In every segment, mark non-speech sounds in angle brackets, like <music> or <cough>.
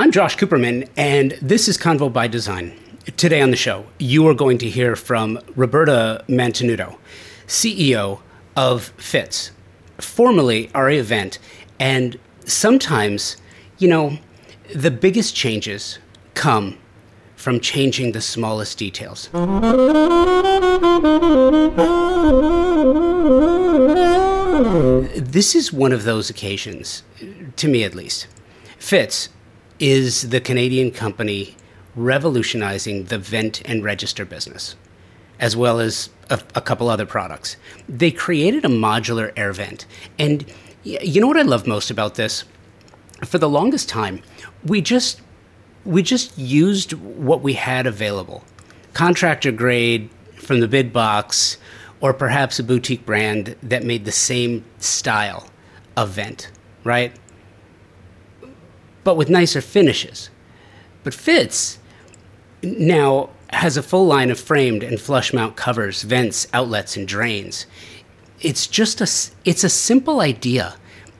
I'm Josh Cooperman, and this is Convo by Design. Today on the show, you are going to hear from Roberta Mantenuto, CEO of Fittes, formerly Aria Vent, and sometimes, you know, the biggest changes come from changing the smallest details. This is one of those occasions, to me at least. Fittes is the Canadian company revolutionizing the vent and register business, as well as a, a, couple other products. They created a modular air vent. And you know what I love most about this? For the longest time, we just we just used what we had available. Contractor grade from the bid box or perhaps a boutique brand that made the same style of vent, right? But with nicer finishes. But Fittes now has a full line of framed and flush mount covers, vents, outlets, and drains. It's just a it's a simple idea,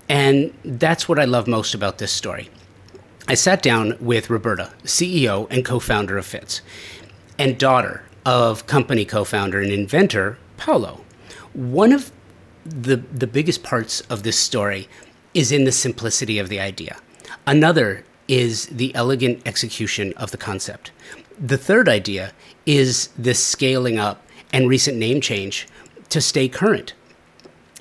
and that's what I love most about this story. I sat down with Roberta, CEO and co-founder of Fittes, and daughter of company co-founder and inventor Paolo. One of the the biggest parts of this story is in the simplicity of the idea. Another is the elegant execution of the concept. The third idea is this scaling up and recent name change to stay current.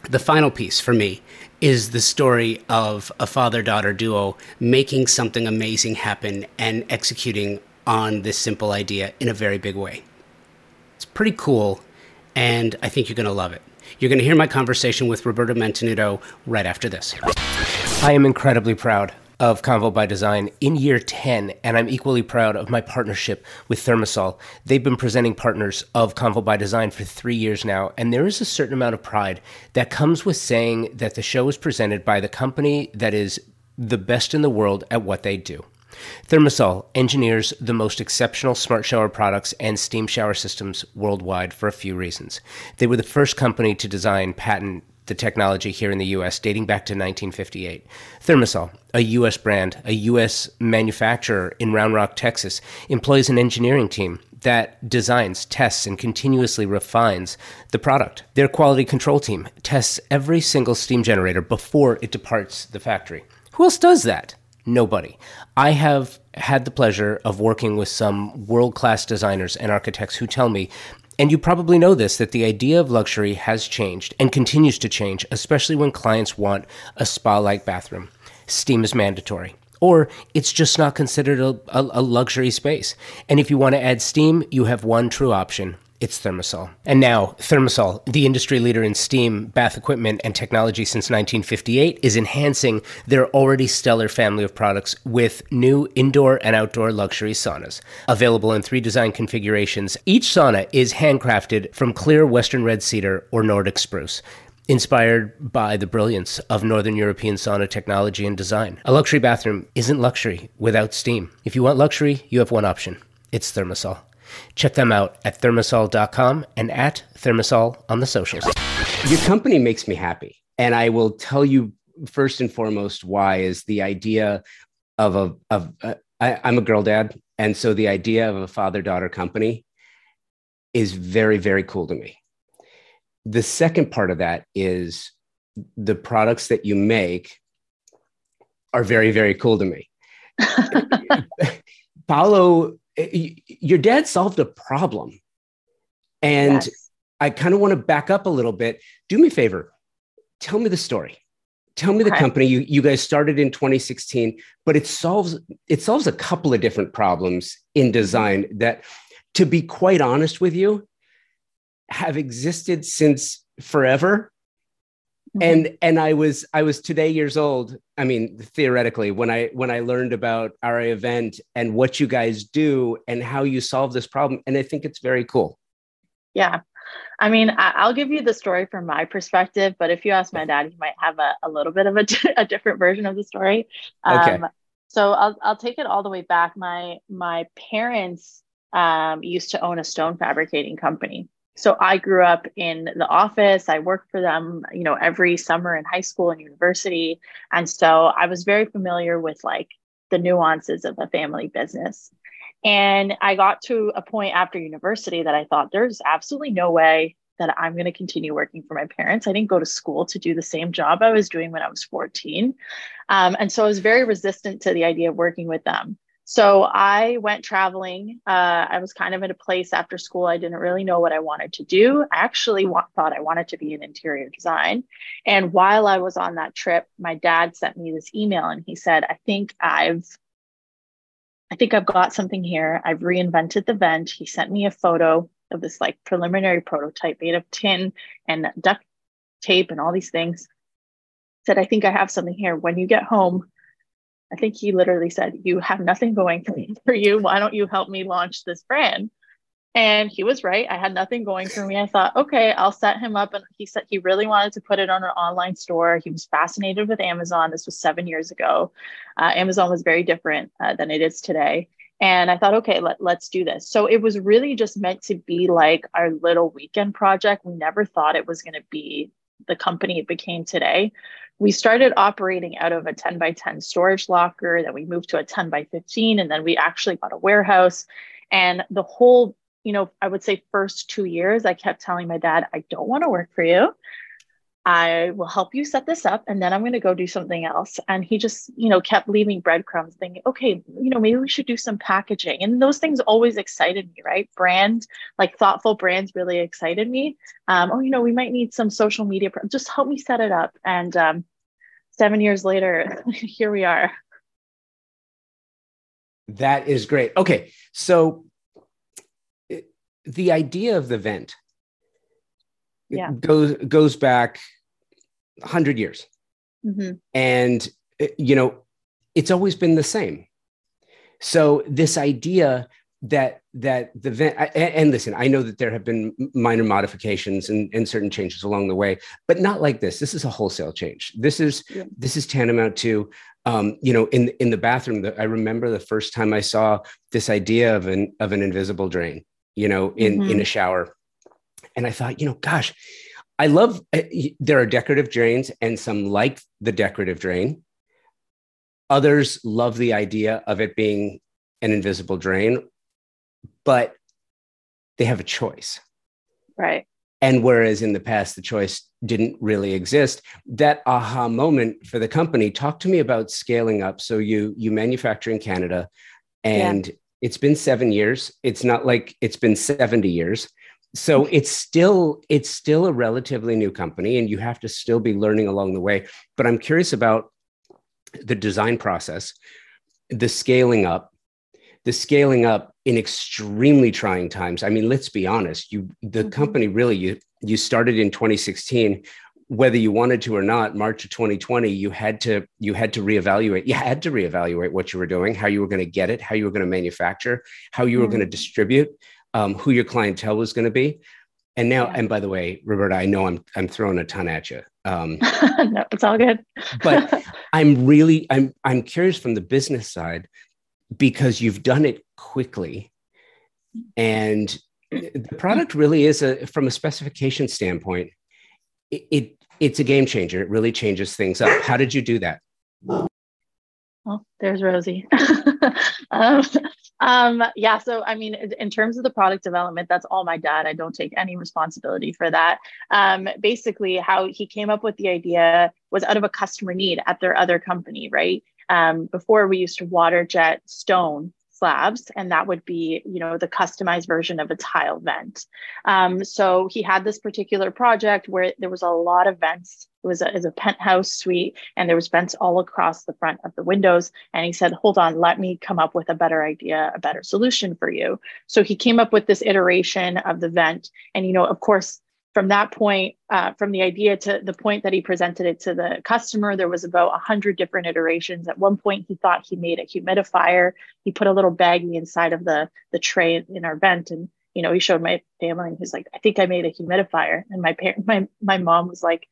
The final piece for me is the story of a father daughter duo making something amazing happen and executing on this simple idea in a very big way. It's pretty cool, and I think you're going to love it. You're going to hear my conversation with Roberta Mantenuto right after this. I am incredibly proud of Convo by Design in year 10, and I'm equally proud of my partnership with ThermaSol. They've been presenting partners of Convo by Design for three years now, and there is a certain amount of pride that comes with saying that the show is presented by the company that is the best in the world at what they do. ThermaSol engineers the most exceptional smart shower products and steam shower systems worldwide for a few reasons. They were the first company to design, patent, the technology here in the US dating back to 1958. ThermaSol, a US brand, a US manufacturer in Round Rock, Texas, employs an engineering team that designs, tests, and continuously refines the product. Their quality control team tests every single steam generator before it departs the factory. Who else does that? Nobody. I have had the pleasure of working with some world class designers and architects who tell me and you probably know this that the idea of luxury has changed and continues to change, especially when clients want a spa like bathroom. Steam is mandatory. Or it's just not considered a, a, a, luxury space. And if you want to add steam, you have one true option it's Thermasol. And now, Thermasol, the industry leader in steam, bath equipment, and technology since 1958, is enhancing their already stellar family of products with new indoor and outdoor luxury saunas. Available in three design configurations, each sauna is handcrafted from clear Western red cedar or Nordic spruce inspired by the brilliance of Northern European sauna technology and design. A luxury bathroom isn't luxury without steam. If you want luxury, you have one option it's Thermasol. Check them out at thermasol.com and at thermasol on the socials. Your company makes me happy. And I will tell you first and foremost why is the idea of a of a, I, I'm a girl dad, and so the idea of a father daughter company is very very cool to me. The second part of that is the products that you make are very very cool to me. <laughs> Paolo your dad solved a problem. And yes. I kind of want to back up a little bit. Do me a favor. Tell me the story. Tell me the okay. company you, you guys started in 2016, but it solves it solves a couple of different problems in design that, to be quite honest with you, have existed since forever Mm-hmm. and and i was i was today years old. I mean theoretically when i when i learned about Aria Vent and what you guys do and how you solve this problem and i think it's very cool. Yeah. I mean i'll give you the story from my perspective but if you ask my dad he might have a, a little bit of a, <laughs> a different version of the story. Okay. Um, so I'll, I'll take it all the way back. My my parents um, used to own a stone fabricating company so I grew up in the office. I worked for them, you know, every summer in high school and university. And so I was very familiar with like the nuances of a family business. And I got to a point after university that I thought there's absolutely no way that I'm going to continue working for my parents. I didn't go to school to do the same job I was doing when I was 14. Um, and so I was very resistant to the idea of working with them. So I went traveling. Uh, I was kind of in a place after school. I didn't really know what I wanted to do. I actually wa- thought I wanted to be in interior design. And while I was on that trip, my dad sent me this email and he said, I think I've I think I've got something here. I've reinvented the vent. He sent me a photo of this like preliminary prototype made of tin and duct tape and all these things. Said, I think I have something here. When you get home, I think he literally said, You have nothing going <laughs> for, you. Why don't you help me launch this brand? And he was right. I had nothing going for me. I thought, okay, I'll set him up. And he said he really wanted to put it on an online store. He was fascinated with Amazon. This was seven years ago. Uh, Amazon was very different uh, than it is today. And I thought, okay, let, let's do this. So it was really just meant to be like our little weekend project. We never thought it was going to be the company it became today. We started operating out of a 10 by 10 storage locker, then we moved to a 10 by 15, and then we actually got a warehouse. And the whole you know, I would say first two years, I kept telling my dad, I don't want to work for you. I will help you set this up and then I'm going to go do something else. And he just, you know, kept leaving breadcrumbs thinking, okay, you know, maybe we should do some packaging. And those things always excited me, right? Brand, like thoughtful brands really excited me. Um, oh, you know, we might need some social media. Just help me set it up. And um, seven years later, <laughs> here we are. That is great. Okay. So the idea of the vent yeah. goes goes back 100 years mm-hmm. and you know it's always been the same so this idea that that the vent and listen i know that there have been minor modifications and, and certain changes along the way but not like this this is a wholesale change this is yeah. this is tantamount to um, you know in in the bathroom the, i remember the first time i saw this idea of an of an invisible drain you know, in mm-hmm. in a shower. And I thought, you know, gosh, I love uh, there are decorative drains and some like the decorative drain. Others love the idea of it being an invisible drain, but they have a choice. Right. And whereas in the past the choice didn't really exist, that aha moment for the company, talk to me about scaling up. So you you manufacture in Canada and yeah it's been seven years. It's not like it's been 70 years. So it's still it's still a relatively new company and you have to still be learning along the way. But I'm curious about the design process, the scaling up, the scaling up in extremely trying times. I mean, let's be honest, you the mm-hmm. company really you you started in 2016 whether you wanted to or not march of 2020 you had to you had to reevaluate you had to reevaluate what you were doing how you were going to get it how you were going to manufacture how you were mm going to distribute um, who your clientele was going to be and now yeah. and by the way roberta i know i'm i'm throwing a ton at you um, <laughs> no it's all good but <laughs> i'm really i'm i'm curious from the business side because you've done it quickly and the product really is a from a specification standpoint it, it it's a game changer. It really changes things up. How did you do that? Well, there's Rosie. <laughs> um, um, yeah, so I mean, in terms of the product development, that's all my dad. I don't take any responsibility for that. Um, basically, how he came up with the idea was out of a customer need at their other company, right? Um, before we used to water jet stone slabs and that would be you know the customized version of a tile vent. Um, so he had this particular project where there was a lot of vents. It was a, it was a penthouse suite and there was vents all across the front of the windows. And he said hold on let me come up with a better idea a better solution for you. So he came up with this iteration of the vent. And you know of course from that point, uh, from the idea to the point that he presented it to the customer, there was about 100 different iterations. At one point, he thought he made a humidifier. He put a little baggie inside of the, the tray in our vent. And, you know, he showed my family and he's like, I think I made a humidifier. And my parent, my, my mom was like,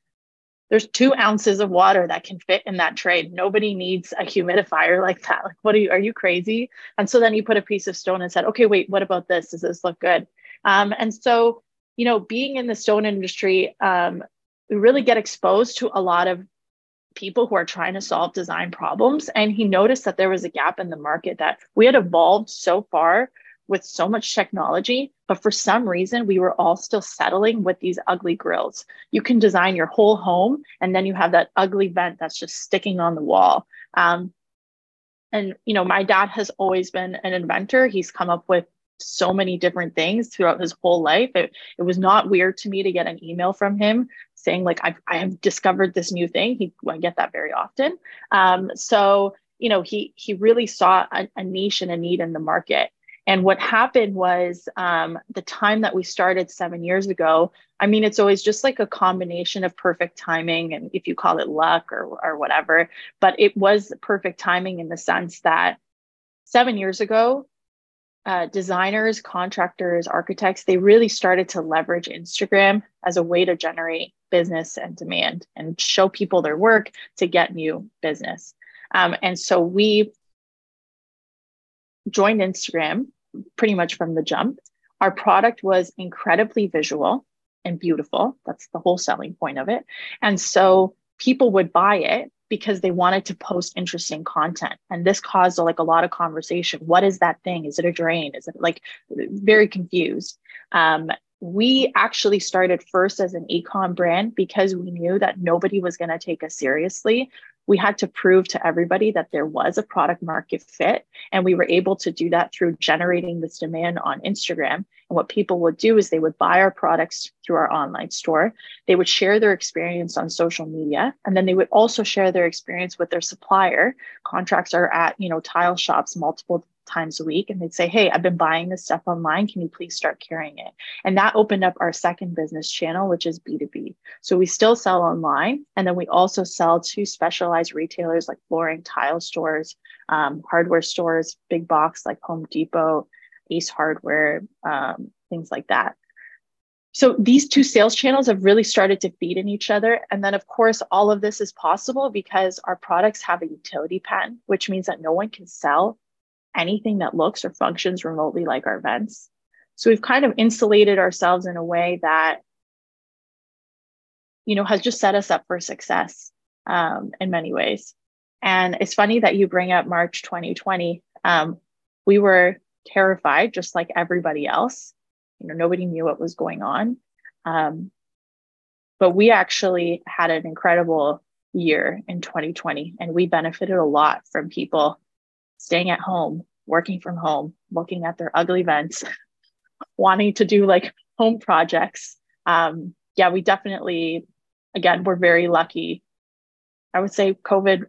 there's two ounces of water that can fit in that tray. Nobody needs a humidifier <laughs> like that. Like, what are you, are you crazy? And so then he put a piece of stone and said, okay, wait, what about this? Does this look good? Um, and so you know, being in the stone industry, um, we really get exposed to a lot of people who are trying to solve design problems. And he noticed that there was a gap in the market that we had evolved so far with so much technology, but for some reason, we were all still settling with these ugly grills. You can design your whole home, and then you have that ugly vent that's just sticking on the wall. Um, and you know, my dad has always been an inventor. He's come up with so many different things throughout his whole life. It, it was not weird to me to get an email from him saying like I've, I have discovered this new thing. He I get that very often. Um, so you know he he really saw a, a niche and a need in the market and what happened was um, the time that we started seven years ago, I mean, it's always just like a combination of perfect timing and if you call it luck or, or whatever, but it was perfect timing in the sense that seven years ago, uh, designers, contractors, architects, they really started to leverage Instagram as a way to generate business and demand and show people their work to get new business. Um, and so we joined Instagram pretty much from the jump. Our product was incredibly visual and beautiful. That's the whole selling point of it. And so people would buy it because they wanted to post interesting content. And this caused like a lot of conversation. What is that thing? Is it a drain? Is it like very confused? Um, we actually started first as an ecom brand because we knew that nobody was going to take us seriously we had to prove to everybody that there was a product market fit. And we were able to do that through generating this demand on Instagram. And what people would do is they would buy our products through our online store. They would share their experience on social media. And then they would also share their experience with their supplier. Contracts are at, you know, tile shops multiple times a week and they'd say, Hey, I've been buying this stuff online. Can you please start carrying it? And that opened up our second business channel, which is B2B. So we still sell online. And then we also sell to specialized retailers like flooring, tile stores, um, hardware stores, big box like Home Depot, Ace Hardware, um, things like that. So these two sales channels have really started to feed in each other. And then, of course, all of this is possible because our products have a utility patent, which means that no one can sell anything that looks or functions remotely like our vents. So we've kind of insulated ourselves in a way that, you know, has just set us up for success um, in many ways. And it's funny that you bring up March 2020. Um, we were terrified, just like everybody else. You know, nobody knew what was going on. Um, but we actually had an incredible year in 2020, and we benefited a lot from people staying at home, working from home, looking at their ugly vents, <laughs> wanting to do like home projects. Um, yeah, we definitely, again, we're very lucky. I would say COVID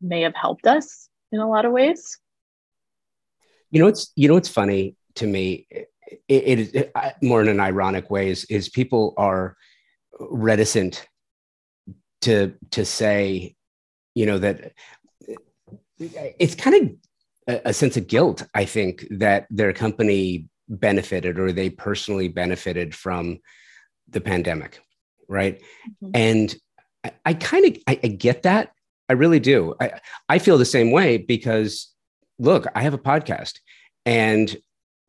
may have helped us in a lot of ways. You know, it's you know, it's funny to me. It, it, it more in an ironic way is, is people are reticent to to say, you know, that it's kind of a, a sense of guilt, I think, that their company benefited or they personally benefited from the pandemic, right? Mm-hmm. And I, I kind of I, I, get that. I really do. I, I feel the same way because look, I have a podcast and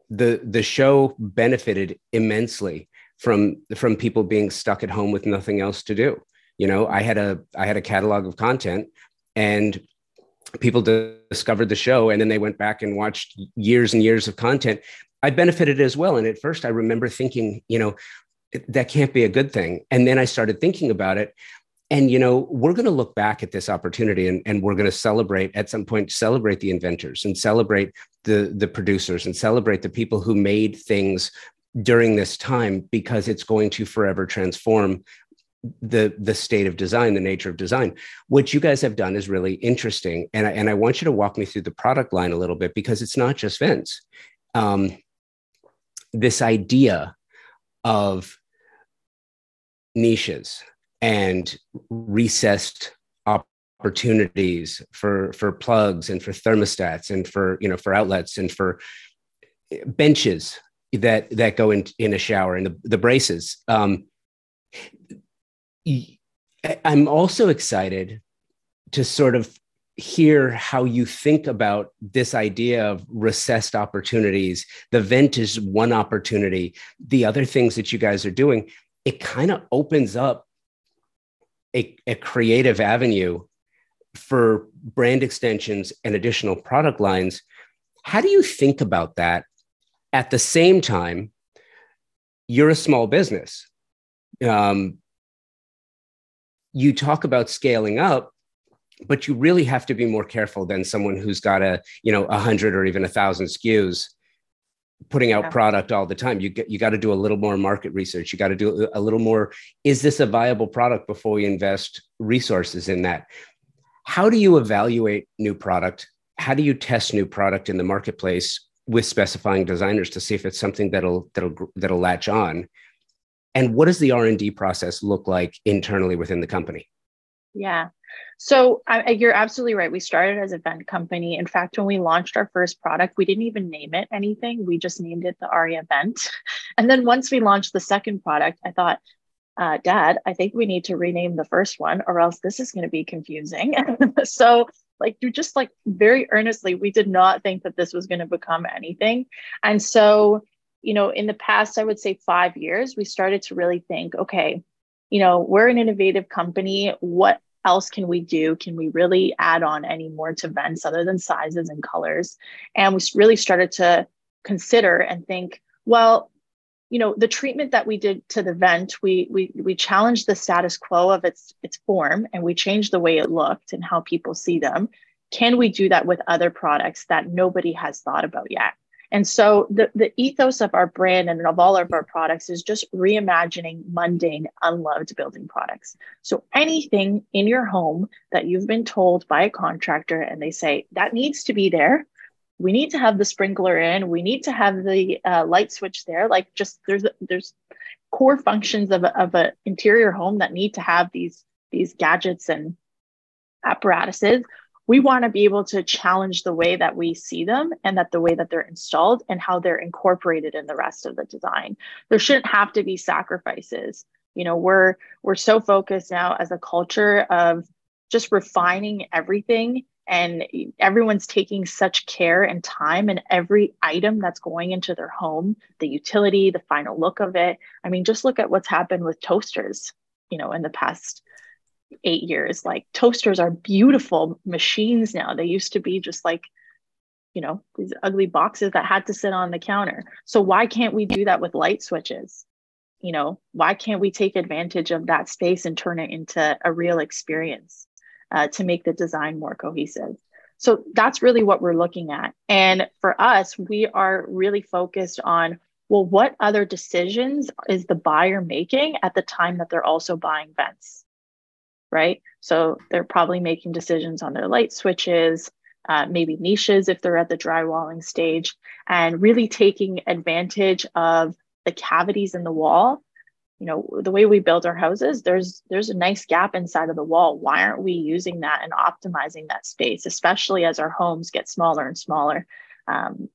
the the show benefited immensely from from people being stuck at home with nothing else to do. You know, I had a I had a catalog of content and people discovered the show and then they went back and watched years and years of content i benefited as well. And at first i remember thinking you know that can't be a good thing. And then i started thinking about it. And you know we're going to look back at this opportunity and, and we're going to celebrate at some point celebrate the inventors and celebrate the the producers and celebrate the people who made things during this time because it's going to forever transform the the state of design the nature of design. What you guys have done is really interesting. And I, and I want you to walk me through the product line a little bit because it's not just vents um, this idea of niches and recessed opportunities for for plugs and for thermostats and for you know for outlets and for benches that that go in in a shower and the, the braces. Um, I'm also excited to sort of hear how you think about this idea of recessed opportunities. The vent is one opportunity. The other things that you guys are doing, it kind of opens up a, a creative avenue for brand extensions and additional product lines. How do you think about that at the same time? You're a small business. Um, you talk about scaling up, but you really have to be more careful than someone who's got a you know a hundred or even a thousand SKUs putting out yeah. product all the time. You get you got to do a little more market research. You got to do a little more is this a viable product before we invest resources in that? How do you evaluate new product? How do you test new product in the marketplace with specifying designers to see if it's something that'll that'll that'll latch on and what does the r&d process look like internally within the company yeah so I, you're absolutely right. We started as a vent company. In fact, when we launched our first product, we didn't even name it anything. We just named it the Aria Vent. <laughs> And then once we launched the second product, I thought, uh, Dad, I think we need to rename the first one, or else this is going to be confusing. <laughs> so, like, you just like very earnestly, we did not think that this was going to become anything. And so, you know, in the past, I would say five years, we started to really think, okay, you know, we're an innovative company. What else can we do? Can we really add on any more to vents other than sizes and colors? And we really started to consider and think, well, you know, the treatment that we did to the vent, we we we challenged the status quo of its its form and we changed the way it looked and how people see them. Can we do that with other products that nobody has thought about yet? And so the, the ethos of our brand and of all of our products is just reimagining mundane, unloved building products. So anything in your home that you've been told by a contractor and they say that needs to be there, we need to have the sprinkler in, we need to have the uh, light switch there. Like just there's there's core functions of of an interior home that need to have these these gadgets and apparatuses we want to be able to challenge the way that we see them and that the way that they're installed and how they're incorporated in the rest of the design. There shouldn't have to be sacrifices. You know we're we're so focused now as a culture of just refining everything and everyone's taking such care and time in every item that's going into their home the utility the final look of it. I mean just look at what's happened with toasters you know in the past eight years. Like toasters are beautiful machines now. They used to be just like, you know, these ugly boxes that had to sit on the counter. So why can't we do that with light switches? You know, why can't we take advantage of that space and turn it into a real experience uh, to make the design more cohesive? So that's really what we're looking at. And for us, we are really focused on well, what other decisions is the buyer making at the time that they're also buying vents? Right? So they're probably making decisions on their light switches, uh, maybe niches if they're at the drywalling stage, and really taking advantage of the cavities in the wall. You know, the way we build our houses, there's there's a nice gap inside of the wall. Why aren't we using that and optimizing that space, especially as our homes get smaller and smaller? Um,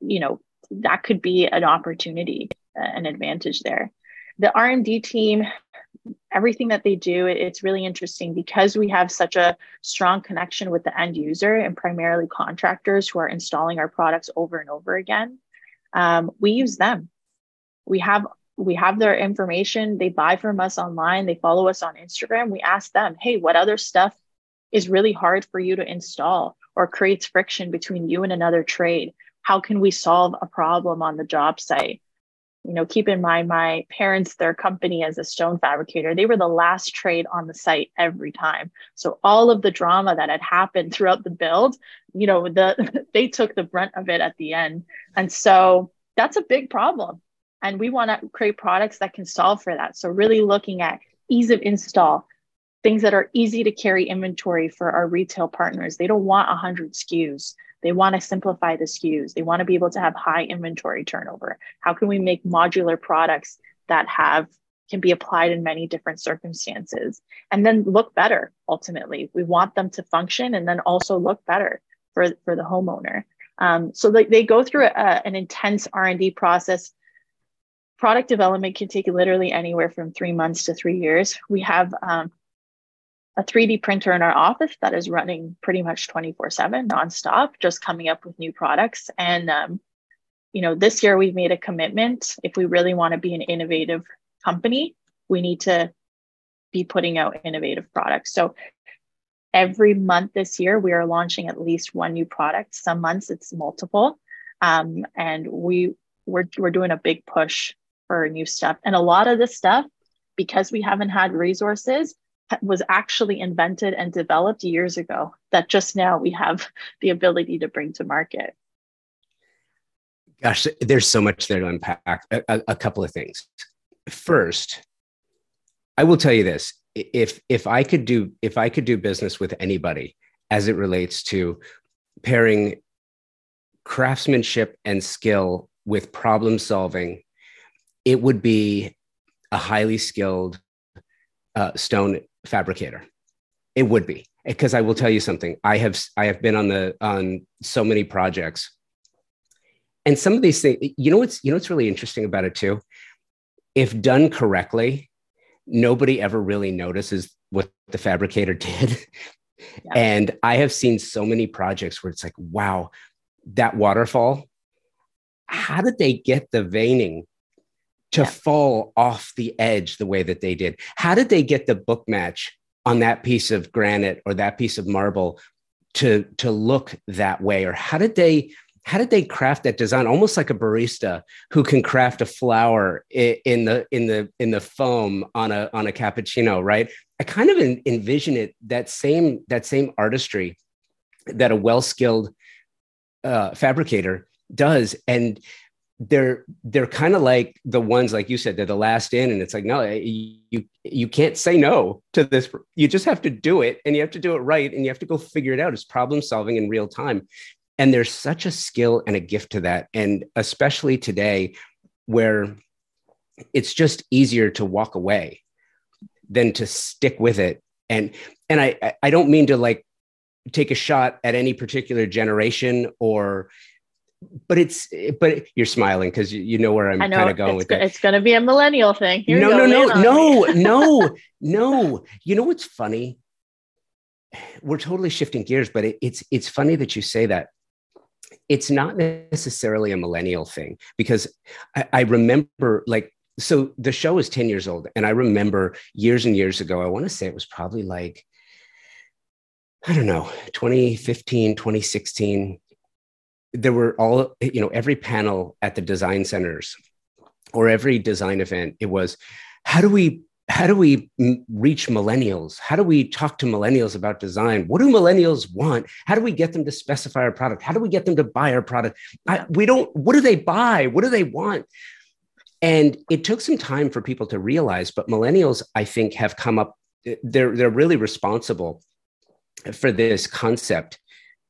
you know, that could be an opportunity, an advantage there. The R&D team everything that they do, it's really interesting because we have such a strong connection with the end user and primarily contractors who are installing our products over and over again. Um, we use them. We have we have their information. They buy from us online. They follow us on Instagram. We ask them, hey, what other stuff is really hard for you to install or creates friction between you and another trade? How can we solve a problem on the job site? You know, keep in mind my parents, their company as a stone fabricator, they were the last trade on the site every time. So all of the drama that had happened <laughs> throughout the build, you know, the <laughs> they took the brunt of it at the end. And so that's a big problem. And we want to create products that can solve for that. So really looking at ease of install, things that are easy to carry inventory for our retail partners. They don't want 100 SKUs. They want to simplify the SKUs. They want to be able to have high inventory turnover. How can we make modular products that have can be applied in many different circumstances? And then look better ultimately. We want them to function and then also look better for, for the homeowner. Um, so they, they go through a, an intense r&d process. Product development can take literally anywhere from three months to three years. We have um, a 3D printer in our office that is running pretty much 24 7 nonstop, just coming up with new products. And, um, you know, this year we've made a commitment. If we really want to be an innovative company, we need to be putting out innovative products. So every month this year, we are launching at least one new product. Some months it's multiple. Um, and we we're, we're doing a big push for new stuff. And a lot of this stuff, because we haven't had resources, was actually invented and developed years ago that just now we have <laughs> the ability to bring to market. Gosh, there's so much there to unpack. A, a, couple of things. First, I will tell you this: if if I could do if I could do business with anybody as it relates to pairing craftsmanship and skill with problem solving, it would be a highly skilled uh, stone fabricator. It would be because I will tell you something. I have I have been on the on so many projects, and some of these things. You know what's you know what's really interesting about it too. If done correctly, nobody ever really notices what the fabricator <laughs> did. Yeah. And I have seen so many projects where it's like, wow, that waterfall. How did they get the veining to yeah. fall off the edge the way that they did? How did they get the book match on that piece of granite or that piece of marble to to look that way or how did they how did they craft that design almost like a barista who can craft a flower in the in the in the foam on a on a cappuccino right i kind of envision it that same that same artistry that a well-skilled uh, fabricator does and they're they're kind of like the ones like you said they're the last in. And it's like no eh, you you can't say no to this. You just have to do it and you have to do it right and you have to go figure it out. It's problem solving in real time. And there's such a skill and a gift to that. And especially today where it's just easier to walk away than to stick with it. And and i i don't mean to like take a shot at any particular generation or but it's but you're smiling because you, you know where I'm kind of going with that. It's going to be a millennial thing. Here no, no, no, no, <laughs> no, no. You know what's funny? We're totally shifting gears, but it, it's it's funny that you say that. It's not necessarily a millennial thing because I, I remember like so the show is 10 years old and i remember years and years ago i want to say it was probably like i don't know 2015 2016 there were all you know every panel at the design centers or every design event it was how do we how do we reach millennials? How do we talk to millennials about design? What do millennials want? How do we get them to specify our product? How do we get them to buy our product? I, we don't what do they buy? What do they want? And it took some time for people to realize but millennials i think have come up they're they're really responsible for this concept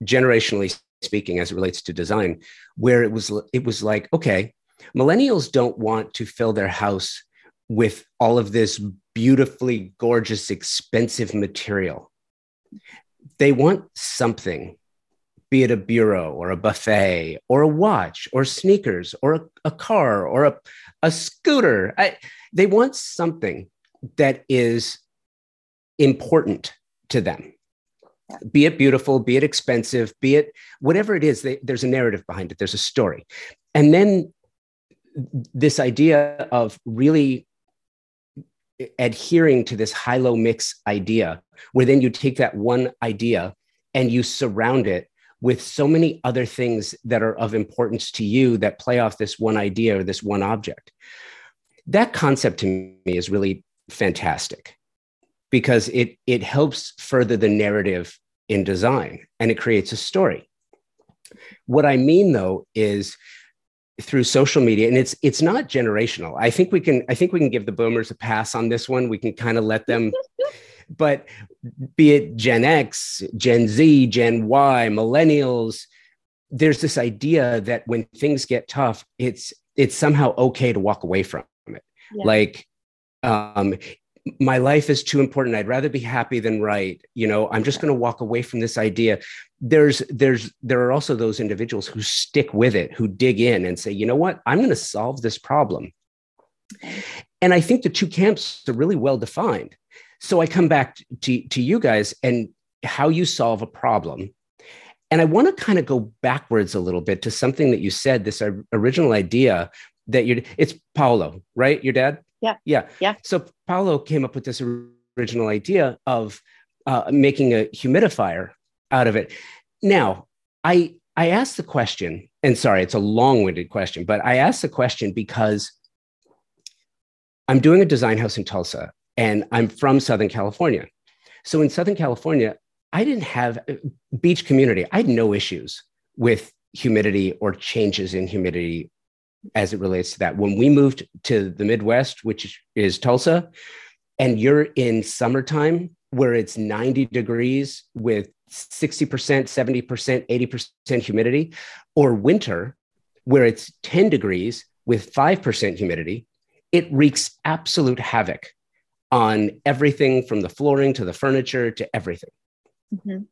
generationally speaking as it relates to design where it was it was like okay millennials don't want to fill their house with all of this beautifully gorgeous expensive material. They want something be it a bureau or a buffet or a watch or sneakers or a, a car or a, a scooter. I, they want something that is important to them be it beautiful, be it expensive, be it whatever it is, they, there's a narrative behind it, there's a story. And then this idea of really adhering to this high low mix idea, where then you take that one idea and you surround it with so many other things that are of importance to you that play off this one idea or this one object. That concept to me is really fantastic because it it helps further the narrative in design and it creates a story. What I mean though is through social media and it's it's not generational. I think we can I think we can give the boomers a pass on this one. We can kind of let them <laughs> but be it Gen X, Gen Z, Gen Y, millennials, there's this idea that when things get tough, it's it's somehow okay to walk away from it. Yeah. Like um, my life is too important. I'd rather be happy than right. You know i'm just going to walk away from this idea. There's there's there are also those individuals who stick with it who dig in and say you know what? I'm going to solve this problem. And i think the two camps are really well defined. So i come back to, to you guys and how you solve a problem. And i want to kind of go backwards a little bit to something that you said this original idea that you're it's paolo right? Your dad yeah. Yeah. Yeah. So Paolo came up with this original idea of uh, making a humidifier out of it. Now, I I asked the question, and sorry, it's a long-winded question, but I asked the question because I'm doing a design house in Tulsa, and I'm from Southern California. So in Southern California, I didn't have uh, beach community. I had no issues with humidity or changes in humidity as it relates to that. When we moved to the Midwest, which is Tulsa, and you're in summertime where it's 90 degrees with 60%, 70%, 80% humidity, or winter where it's 10 degrees with 5% humidity, it wreaks absolute havoc on everything from the flooring to the furniture to everything. Mm-hmm.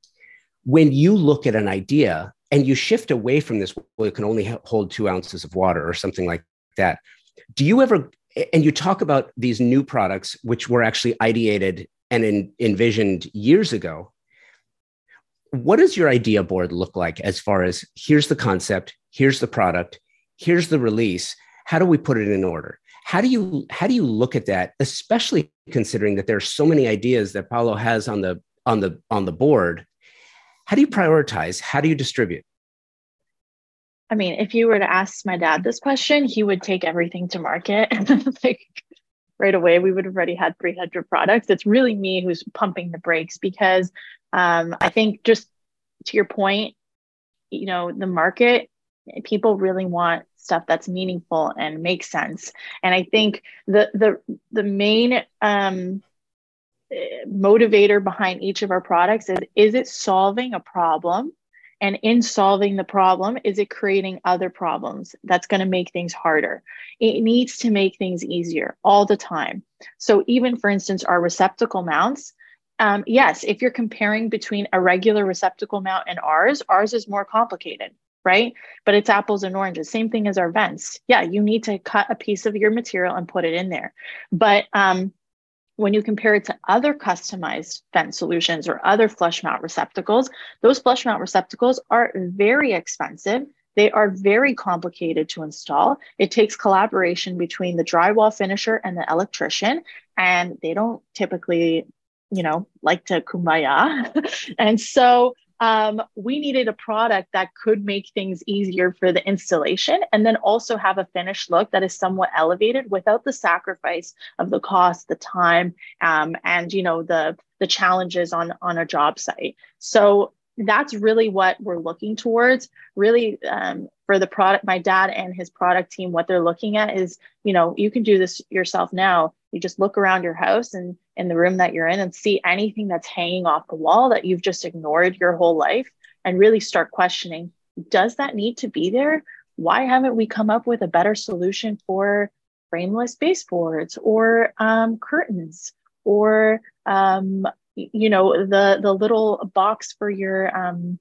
When you look at an idea and you shift away from this, well, it can only hold two ounces of water or something like that. Do you ever, and you talk about these new products, which were actually ideated and in, envisioned years ago. What does your idea board look like as far as here's the concept, here's the product, here's the release? How do we put it in order? How do you how do you look at that, especially considering that there are so many ideas that Paolo has on the on the on the board? How do you prioritize? How do you distribute? I mean, if you were to ask my dad this question, he would take everything to market. <laughs> like right away, we would have already had 300 products. It's really me who's pumping the brakes because um, I think just to your point, you know, the market, people really want stuff that's meaningful and makes sense. And I think the the the main um, motivator behind each of our products is is it solving a problem and in solving the problem is it creating other problems that's going to make things harder it needs to make things easier all the time so even for instance our receptacle mounts um, yes if you're comparing between a regular receptacle mount and ours ours is more complicated right? But it's apples and oranges. Same thing as our vents. Yeah, you need to cut a piece of your material and put it in there. But um, when you compare it to other customized vent solutions or other flush mount receptacles, those flush mount receptacles are very expensive. They are very complicated to install. It takes collaboration between the drywall finisher and the electrician, and they don't typically, you know, like to kumbaya. <laughs> and so um, we needed a product that could make things easier for the installation and then also have a finished look that is somewhat elevated without the sacrifice of the cost, the time, um, and you know the the challenges on on a job site. So that's really what we're looking towards. Really, um, for the product, my dad and his product team, what they're looking at is, you know, you can do this yourself now. You just look around your house and in the room that you're in and see anything that's hanging off the wall that you've just ignored your whole life and really start questioning does that need to be there? Why haven't we come up with a better solution for frameless baseboards or um, curtains or um, you know the the little box for your um,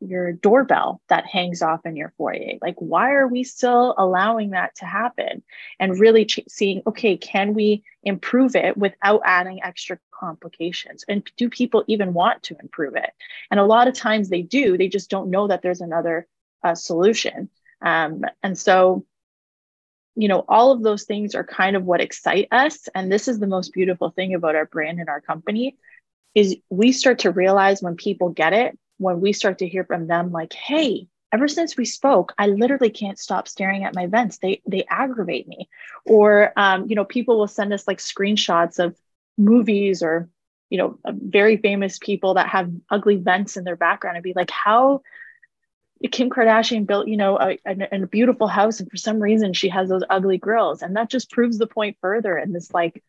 your doorbell that hangs off in your foyer? Like why are we still allowing that to happen? And really ch- seeing okay can we improve it without adding extra complications? And do people even want to improve it? And a lot of times they do they just don't know that there's another uh, solution. Um, and so you know all of those things are kind of what excite us. And this is the most beautiful thing about our brand and our company is we start to realize when people get it when we start to hear from them like hey ever since we spoke i literally can't stop staring at my vents they they aggravate me or um, you know people will send us like screenshots of movies or you know very famous people that have ugly vents in their background and be like how Kim Kardashian built, you know, a, a, a, beautiful house, and for some reason she has those ugly grills, and that just proves the point further. And this like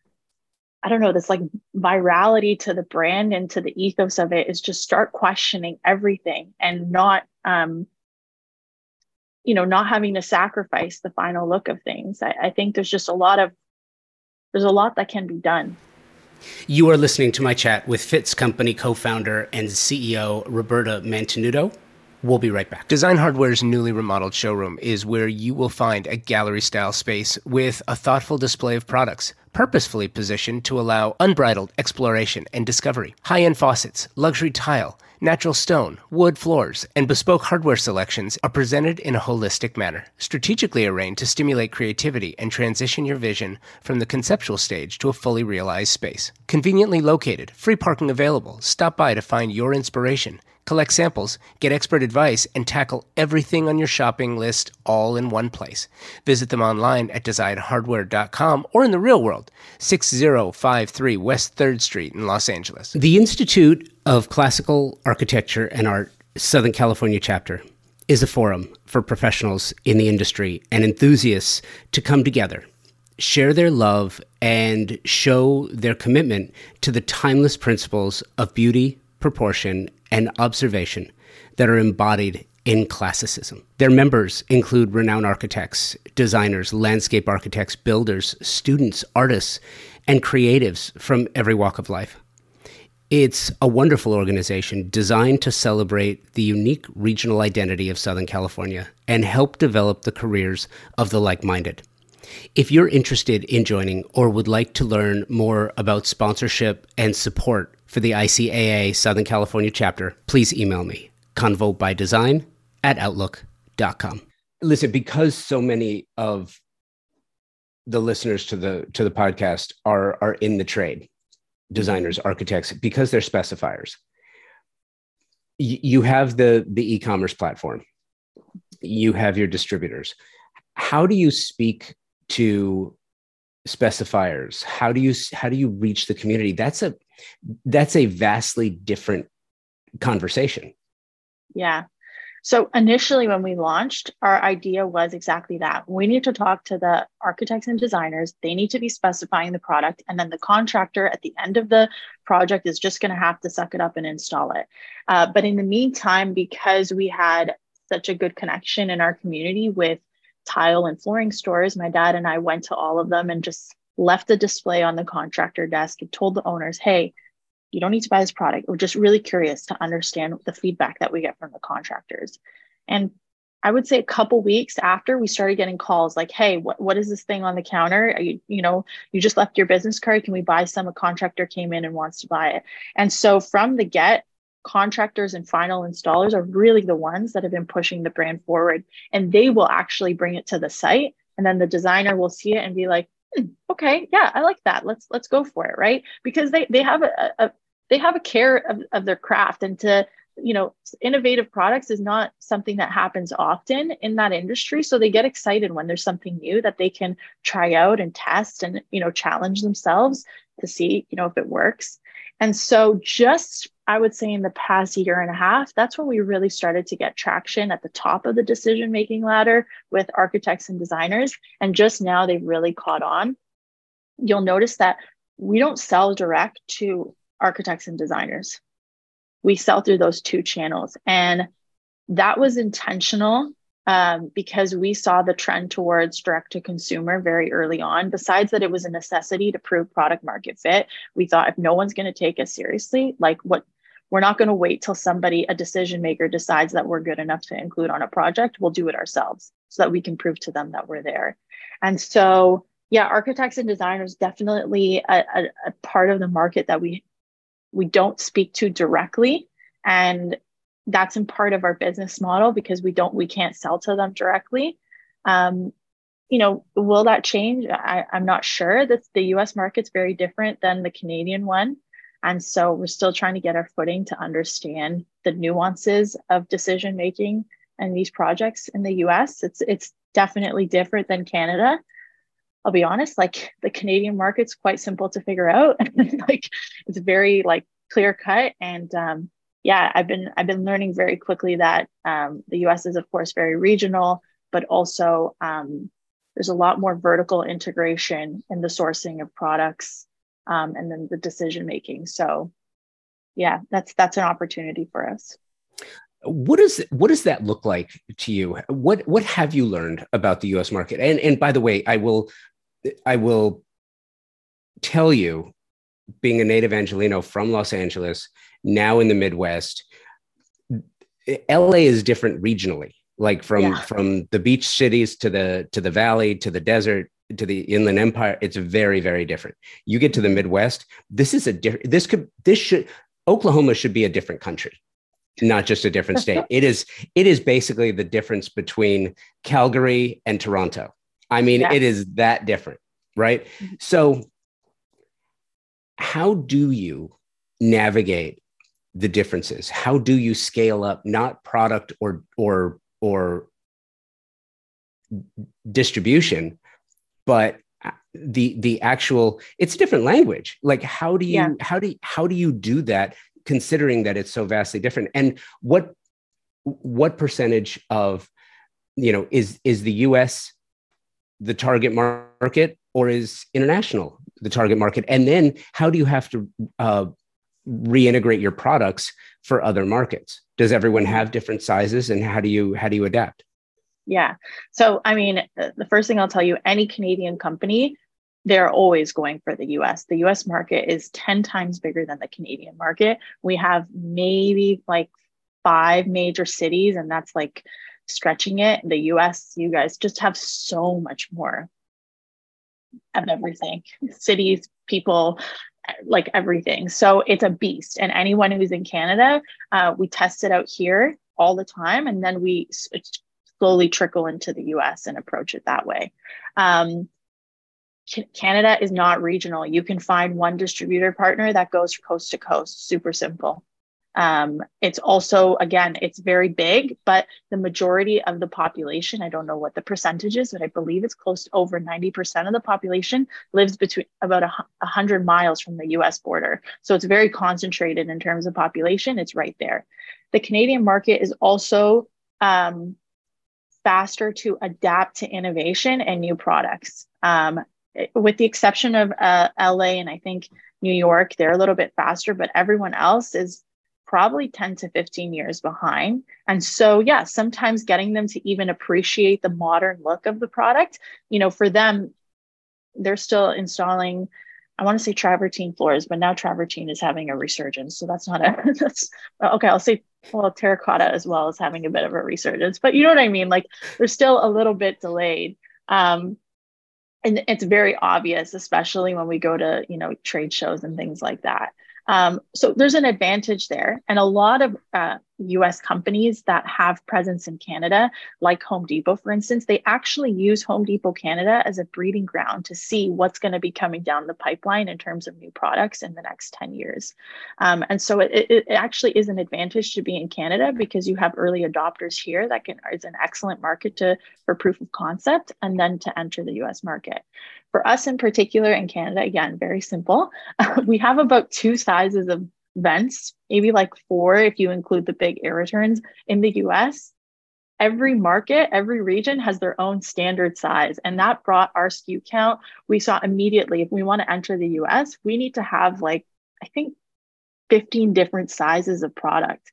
I don't know, this like virality to the brand and to the ethos of it is just start questioning everything and not, um, you know, not having to sacrifice the final look of things. I, I think there's just a lot of, there's a lot that can be done. You are listening to my chat with Fittes Company co founder and CEO Roberta Mantenuto. We'll be right back. Design Hardware's newly remodeled showroom is where you will find a gallery style space with a thoughtful display of products, purposefully positioned to allow unbridled exploration and discovery. High end faucets, luxury tile, natural stone, wood floors, and bespoke hardware selections are presented in a holistic manner, strategically arranged to stimulate creativity and transition your vision from the conceptual stage to a fully realized space. Conveniently located, free parking available. Stop by to find your inspiration collect samples, get expert advice, and tackle everything on your shopping list all in one place. Visit them online at designhardware.com or in the real world, 6053 West 3rd Street in Los Angeles. The Institute of Classical Architecture and Art, Southern California chapter, is a forum for professionals in the industry and enthusiasts to come together share their love and show their commitment to the timeless principles of beauty, proportion, and observation that are embodied in classicism. Their members include renowned architects, designers, landscape architects, builders, students, artists, and creatives from every walk of life. It's a wonderful organization designed to celebrate the unique regional identity of Southern California and help develop the careers of the like minded. If you're interested in joining or would like to learn more about sponsorship and support for the ICAA Southern California chapter, please email me, convobydesign at outlook.com. Listen, because so many of the listeners to the to the podcast are are in the trade, designers, architects, because they're specifiers. Y- you have the the e-commerce platform. You have your distributors. How do you speak to specifiers? How do you how do you reach the community? That's a that's a vastly different conversation. Yeah. So initially, when we launched, our idea was exactly that. We need to talk to the architects and designers. They need to be specifying the product. And then the contractor at the end of the project is just going to have to suck it up and install it. Uh, but in the meantime, because we had such a good connection in our community with tile and flooring stores, my dad and I went to all of them and just left a display on the contractor desk and told the owners, hey, you don't need to buy this product. We're just really curious to understand the feedback that we get from the contractors. And I would say a couple weeks after we started getting calls like, hey, what, what is this thing on the counter? Are you, you know, you just left your business card. Can we buy some? A contractor came in and wants to buy it. And so from the get, contractors and final installers are really the ones that have been pushing the brand forward. And they will actually bring it to the site. And then the designer will see it and be like, hmm, okay, yeah, I like that. Let's let's go for it, right? Because they they have a, a they have a care of, of their craft and to you know innovative products is not something that happens often in that industry so they get excited when there's something new that they can try out and test and you know challenge themselves to see you know if it works and so just I would say in the past year and a half, that's when we really started to get traction at the top of the decision making ladder with architects and designers. And just now they've really caught on. You'll notice that we don't sell direct to architects and designers. We sell through those two channels. And that was intentional um, because we saw the trend towards direct to consumer very early on. Besides that, it was a necessity to prove product market fit. We thought if no one's going to take us seriously, like what we're not going to wait till somebody, a decision maker, decides that we're good enough to include on a project. We'll do it ourselves so that we can prove to them that we're there. And so, yeah, architects and designers definitely a, a, a part of the market that we we don't speak to directly, and that's in part of our business model because we don't we can't sell to them directly. Um, you know, will that change? I, I'm not sure. That the U.S. market's very different than the Canadian one. And so we're still trying to get our footing to understand the nuances of decision making and these projects in the US. It's it's definitely different than Canada. I'll be honest, like the Canadian market's quite simple to figure out. <laughs> like it's very like clear cut. And um, yeah, I've been I've been learning very quickly that um, the US is of course very regional, but also um, there's a lot more vertical integration in the sourcing of products um, and then the decision making. So, yeah, that's that's an opportunity for us. What does what does that look like to you? What what have you learned about the U.S. market? And and by the way, I will I will tell you, being a native Angeleno from Los Angeles, now in the Midwest, la is different regionally like from yeah. from the beach cities to the to the valley to the desert to the inland empire it's very very different. You get to the midwest this is a different this could this should oklahoma should be a different country not just a different state. <laughs> It is it is basically the difference between calgary and toronto. I mean yeah. it is that different right? Mm-hmm. so how do you navigate the differences? How do you scale up not product or or or distribution but the the actual it's a different language. Like how do you yeah. how do you, how do you do that considering that it's so vastly different? And what what percentage of you know is is the us the target market or is international the target market? And then how do you have to uh, reintegrate your products for other markets? Does everyone have different sizes and how do you how do you adapt yeah so i mean the first thing i'll tell you any canadian company they're always going for the US. The US market is 10 times bigger than the Canadian market. We have maybe like five major cities, and that's like stretching it. The US, you guys just have so much more of everything cities, people, like everything. So it's a beast. And anyone who's in Canada, uh, we test it out here all the time, and then we slowly trickle into the US and approach it that way. Um, Canada is not regional. You can find one distributor partner that goes coast to coast, super simple. Um, it's also, again, it's very big, but the majority of the population, I don't know what the percentage is, but I believe it's close to over 90% of the population lives between about a 100 miles from the US border. So it's very concentrated in terms of population. It's right there. The Canadian market is also um, faster to adapt to innovation and new products. Um, with the exception of uh, LA and I think New York, they're a little bit faster, but everyone else is probably 10 to 15 years behind. And so, yeah, sometimes getting them to even appreciate the modern look of the product, you know, for them, they're still installing, I want to say travertine floors, but now travertine is having a resurgence. So that's not a, <laughs> that's okay. I'll say, well, terracotta as well is having a bit of a resurgence, but you know what I mean? Like they're still a little bit delayed. Um, and it's very obvious especially when we go to you know trade shows and things like that um, so there's an advantage there. And a lot of uh, US companies that have presence in Canada, like Home Depot, for instance, they actually use Home Depot Canada as a breeding ground to see what's going to be coming down the pipeline in terms of new products in the next 10 years. Um, and so it, it, actually is an advantage to be in Canada because you have early adopters here that can is an excellent market to for proof of concept and then to enter the US market. For us in particular in Canada, again, very simple. <laughs> we have about two sizes of vents, maybe like four if you include the big air returns in the US. Every market, every region has their own standard size. And that brought our SKU count. We saw immediately if we want to enter the US, we need to have like, I think 15 different sizes of product.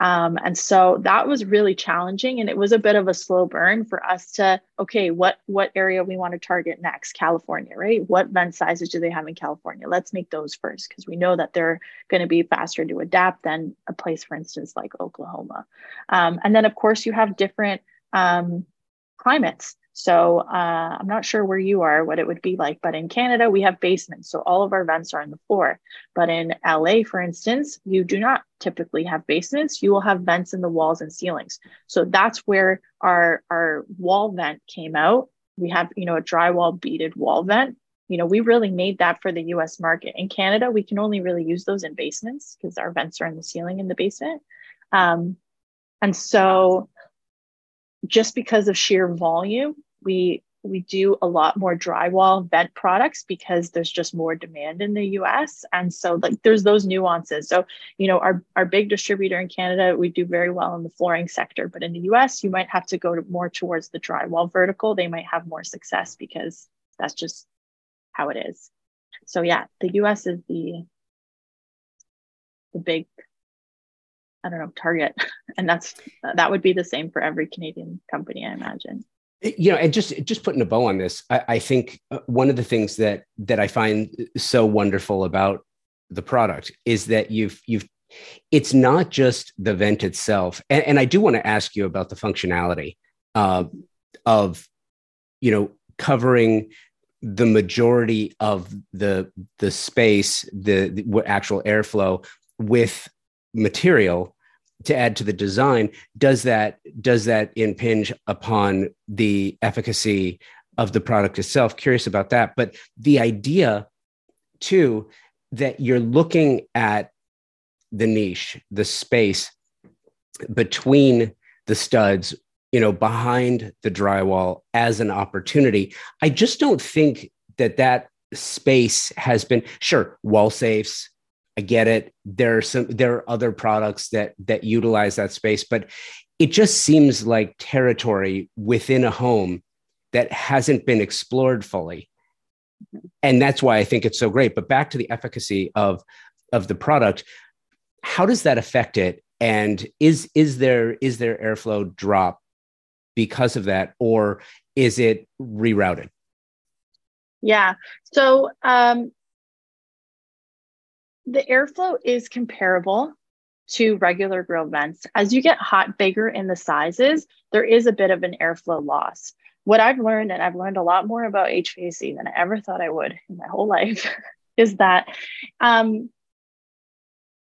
Um, and so that was really challenging and it was a bit of a slow burn for us to okay what what area we want to target next? California right? What vent sizes do they have in california? Let's make those first because we know that they're going to be faster to adapt than a place for instance like oklahoma. Um, and then of course you have different um, climates so uh, I'm not sure where you are, what it would be like, but in Canada, we have basements. So all of our vents are on the floor. But in LA, for instance, you do not typically have basements. You will have vents in the walls and ceilings. So that's where our, our wall vent came out. We have, you know, a drywall beaded wall vent. You know, we really made that for the US market. In Canada, we can only really use those in basements because our vents are in the ceiling in the basement. Um, and so just because of sheer volume, we we do a lot more drywall vent products because there's just more demand in the US. And so like there's those nuances. So, you know, our, our big distributor in Canada, we do very well in the flooring sector, but in the US, you might have to go to more towards the drywall vertical. They might have more success because that's just how it is. So yeah, the US is the the big I don't know, target. <laughs> And that's that would be the same for every Canadian company, I imagine you know and just just putting a bow on this I, I, think uh, one of the things that that i find so wonderful about the product is that you've you've it's not just the vent itself. And, and I do want to ask you about the functionality uh, of, you know, covering the majority of the the space, the, the actual airflow with material to add to the design. Does that does that impinge upon the efficacy of the product itself? Curious about that. But the idea, too, that you're looking at the niche, the space between the studs, you know, behind the drywall as an opportunity. I just don't think that that space has been sure wall safes. I get it. There are some there are other products that that utilize that space, but it just seems like territory within a home that hasn't been explored fully. And that's why I think it's so great. But back to the efficacy of of the product, how does that affect it and is is there is there airflow drop because of that or is it rerouted yeah so um, the airflow is comparable to regular grill vents as you get hot bigger in the sizes there is a bit of an airflow loss what i've learned and i've learned a lot more about hvac than i ever thought i would in my whole life <laughs> is that um,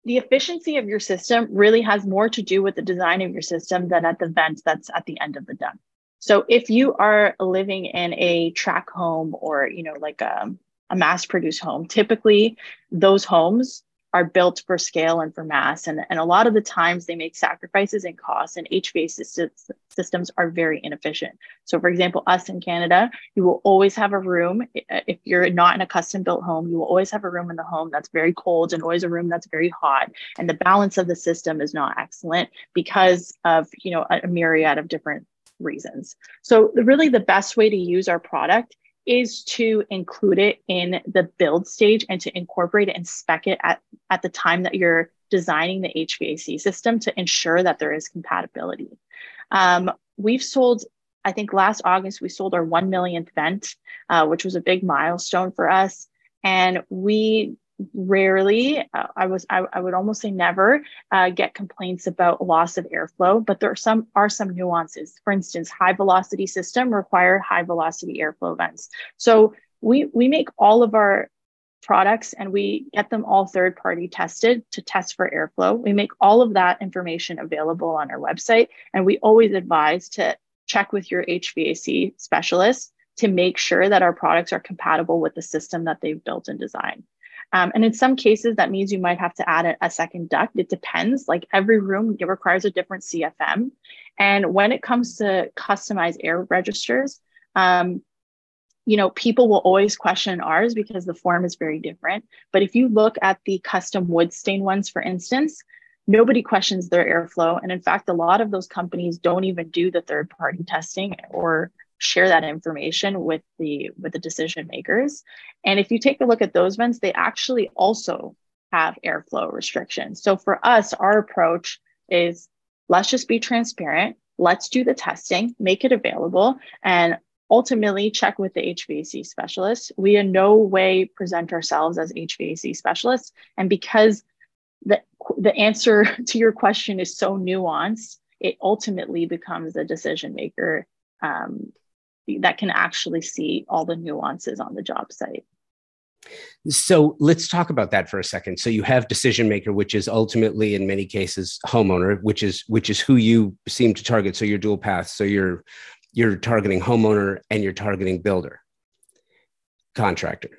the efficiency of your system really has more to do with the design of your system than at the vent that's at the end of the done. So if you are living in a tract home or you know like a, a mass produced home, typically those homes are built for scale and for mass. And, and a lot of the times they make sacrifices in costs, and HVAC systems, systems are very inefficient. So, for example, us in Canada, you will always have a room. Uh, if you're not in a custom built home, you will always have a room in the home that's very cold and always a room that's very hot. And the balance of the system is not excellent because of you know a myriad of different reasons. So, really, the best way to use our product is to include it in the build stage and to incorporate it and spec it at, at the time that you're designing the HVAC system to ensure that there is compatibility. Um, we've sold, I think last August, we sold our 1 millionth vent, uh, which was a big milestone for us. And we rarely uh, i was I, I, would almost say never uh, get complaints about loss of airflow but there are some are some nuances. For instance high velocity system require high velocity airflow vents. So we we make all of our products and we get them all third party tested to test for airflow. We make all of that information available on our website and we always advise to check with your hvac specialist to make sure that our products are compatible with the system that they've built and designed um, and in some cases, that means you might have to add a, a, second duct. It depends. Like every room requires a different CFM. And when it comes to customized air registers, um, you know, people will always question ours because the form is very different. But if you look at the custom wood stain ones, for instance, nobody questions their airflow. And in fact, a lot of those companies don't even do the third party testing or share that information with the with the decision makers. And if you take a look at those vents they actually also have airflow restrictions. So for us our approach is let's just be transparent. Let's do the testing make it available and ultimately check with the hvac specialist we in no way present ourselves as hvac specialists. And because the, the answer <laughs> to your question is so nuanced it ultimately becomes a decision maker um, that can actually see all the nuances on the job site. So let's talk about that for a second. So you have decision maker, which is ultimately in many cases homeowner, which is which is who you seem to target. So you're dual path. So you're you're targeting homeowner and you're targeting builder, contractor.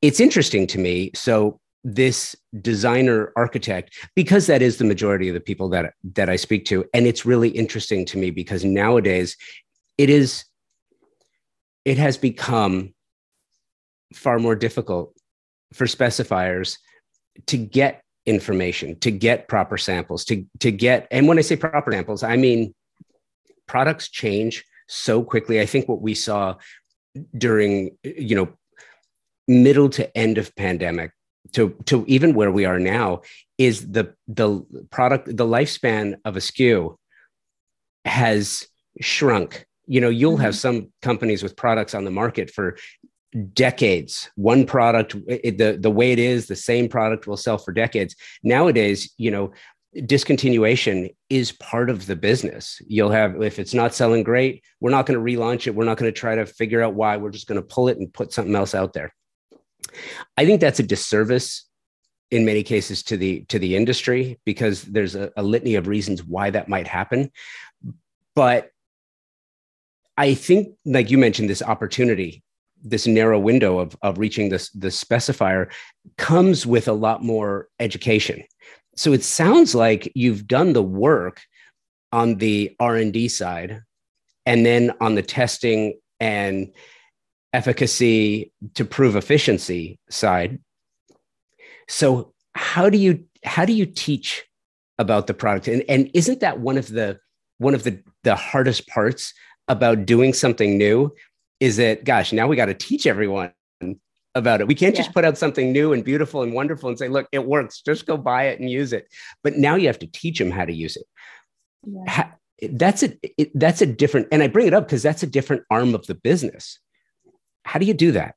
It's interesting to me. So this designer architect, because that is the majority of the people that that I speak to, and it's really interesting to me because nowadays it is it has become far more difficult for specifiers to get information, to get proper samples, to, to get, and when I say proper samples, I mean products change so quickly. I think what we saw during, you know, middle to end of pandemic to, to even where we are now is the, the product, the lifespan of a SKU has shrunk you know you'll have mm-hmm. some companies with products on the market for decades. One product it, the the way it is the same product will sell for decades. Nowadays you know discontinuation is part of the business. You'll have if it's not selling great we're not going to relaunch it. We're not going to try to figure out why. We're just going to pull it and put something else out there. I think that's a disservice in many cases to the to the industry because there's a, a litany of reasons why that might happen. But i think like you mentioned this opportunity this narrow window of, of reaching this the specifier comes with a lot more education. So it sounds like you've done the work on the r&d side and then on the testing and efficacy to prove efficiency side. So how do you how do you teach about the product? And, and isn't that one of the one of the the hardest parts about doing something new is that gosh now we got to teach everyone about it. We can't yeah. just put out something new and beautiful and wonderful and say look it works. Just go buy it and use it. But now you have to teach them how to use it. Yeah. that's a it, that's a different and i bring it up because that's a different arm of the business. How do you do that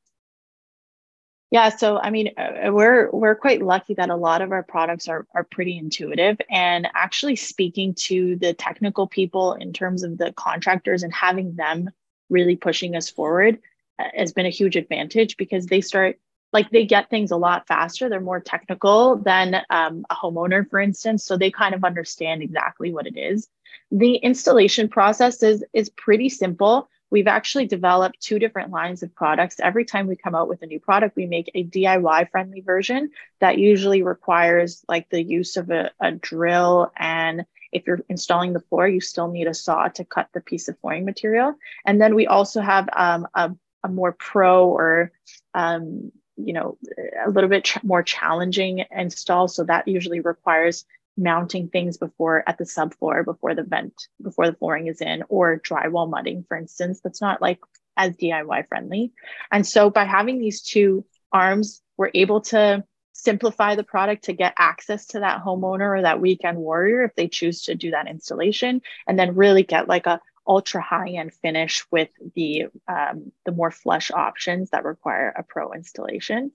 yeah, so I mean, uh, we're we're quite lucky that a lot of our products are are pretty intuitive, and actually speaking to the technical people in terms of the contractors and having them really pushing us forward uh, has been a huge advantage because they start like they get things a lot faster. They're more technical than um, a homeowner, for instance, so they kind of understand exactly what it is. The installation process is is pretty simple we've actually developed two different lines of products. Every time we come out with a new product, we make a DIY friendly version that usually requires like the use of a, a, drill. And if you're installing the floor, you still need a saw to cut the piece of flooring material. And then we also have um, a, a, more pro or um, you know a little bit ch- more challenging install so that usually requires mounting things before at the subfloor before the vent before the flooring is in or drywall mudding for instance that's not like as diy friendly. And so by having these two arms we're able to simplify the product to get access to that homeowner or that weekend warrior if they choose to do that installation and then really get like a ultra high end finish with the um, the more flush options that require a pro installation.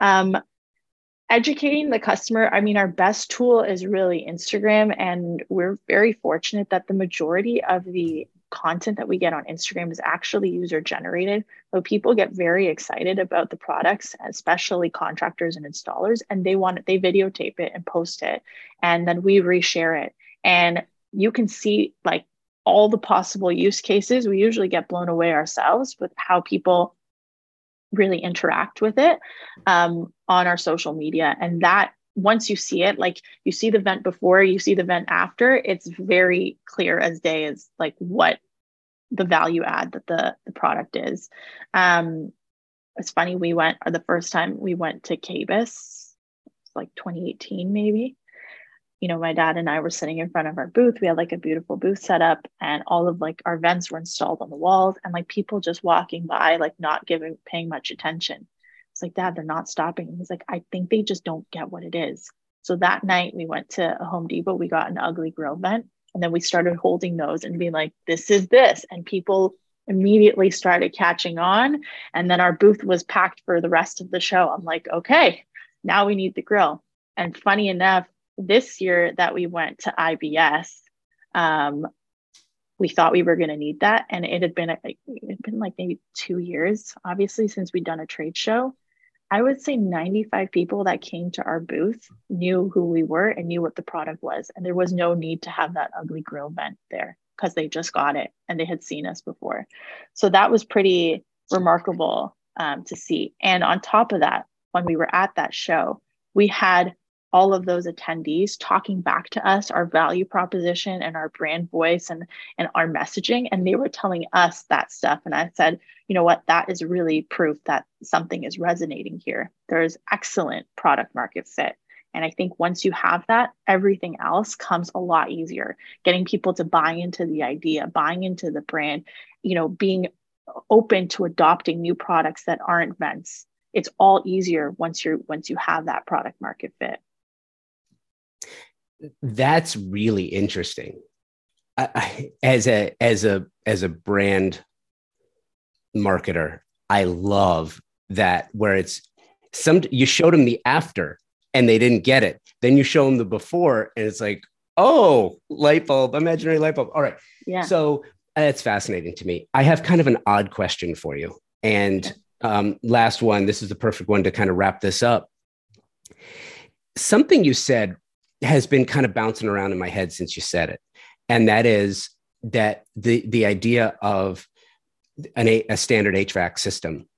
Um, educating the customer. I mean our best tool is really instagram and we're very fortunate that the majority of the content that we get on instagram is actually user generated so people get very excited about the products especially contractors and installers and they want it they videotape it and post it and then we reshare it. And you can see like all the possible use cases. We usually get blown away ourselves with how people really interact with it um, on our social media. And that once you see it, like you see the vent before, you see the vent after, it's very clear as day as like what the value add that the the product is. Um, it's funny we went or the first time we went to KBIS, like 2018 maybe, you know, my dad and I were sitting in front of our booth. We had like a beautiful booth set up, and all of like our vents were installed on the walls, and like people just walking by, like not giving, paying much attention. It's like, Dad, they're not stopping. he's like, I think they just don't get what it is. So that night we went to a Home Depot, we got an ugly grill vent, and then we started holding those and being like, this is this. And people immediately started catching on. And then our booth was packed for the rest of the show. I'm like, okay, now we need the grill. And funny enough, this year that we went to IBS, um, we thought we were going to need that, and it had been it had been like maybe two years, obviously, since we'd done a trade show. I would say 95 people that came to our booth knew who we were and knew what the product was, and there was no need to have that ugly grill vent there because they just got it and they had seen us before. So that was pretty remarkable um, to see. And on top of that, when we were at that show, we had all of those attendees talking back to us our value proposition and our brand voice and and our messaging. And they were telling us that stuff. And i said you know what? That is really proof that something is resonating here. There's excellent product market fit. And i think once you have that everything else comes a lot easier. Getting people to buy into the idea buying into the brand you know being open to adopting new products that aren't vents it's all easier once you're once you have that product market fit that's really interesting. I, as a as a as a brand marketer, I love that where it's some you showed them the after and they didn't get it. Then you show them the before and it's like, oh, light bulb, imaginary light bulb. All right. Yeah. So it's fascinating to me. I have kind of an odd question for you. And um, last one, this is the perfect one to kind of wrap this up. Something you said has been kind of bouncing around in my head since you said it. And that is that the, the idea of an, a standard HVAC system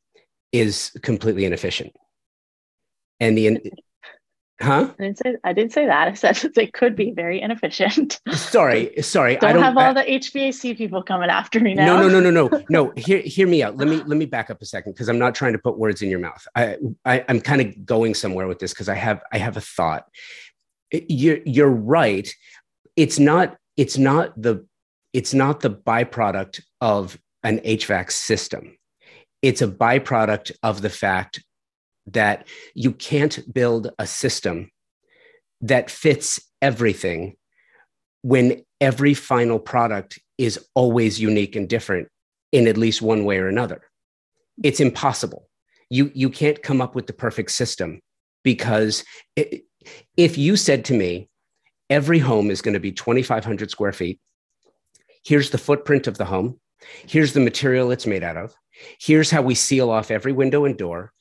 is completely inefficient. And the Huh? I didn't say I didn't say that. I said they could be very inefficient. Sorry, sorry. don't, I don't have all the HVAC people coming after me now. No, no, no, no, no, <laughs> no. Hear, hear me out. Let me let me back up a second because I'm not trying to put words in your mouth. I, I I'm kind of going somewhere with this because I have I have a thought. You're you're right. It's not it's not the it's not the byproduct of an HVAC system. It's a byproduct of the fact that you can't build a system that fits everything when every final product is always unique and different in at least one way or another. It's impossible. You, you can't come up with the perfect system because it, if you said to me, every home is going to be 2,500 square feet, here's the footprint of the home, here's the material it's made out of, here's how we seal off every window and door,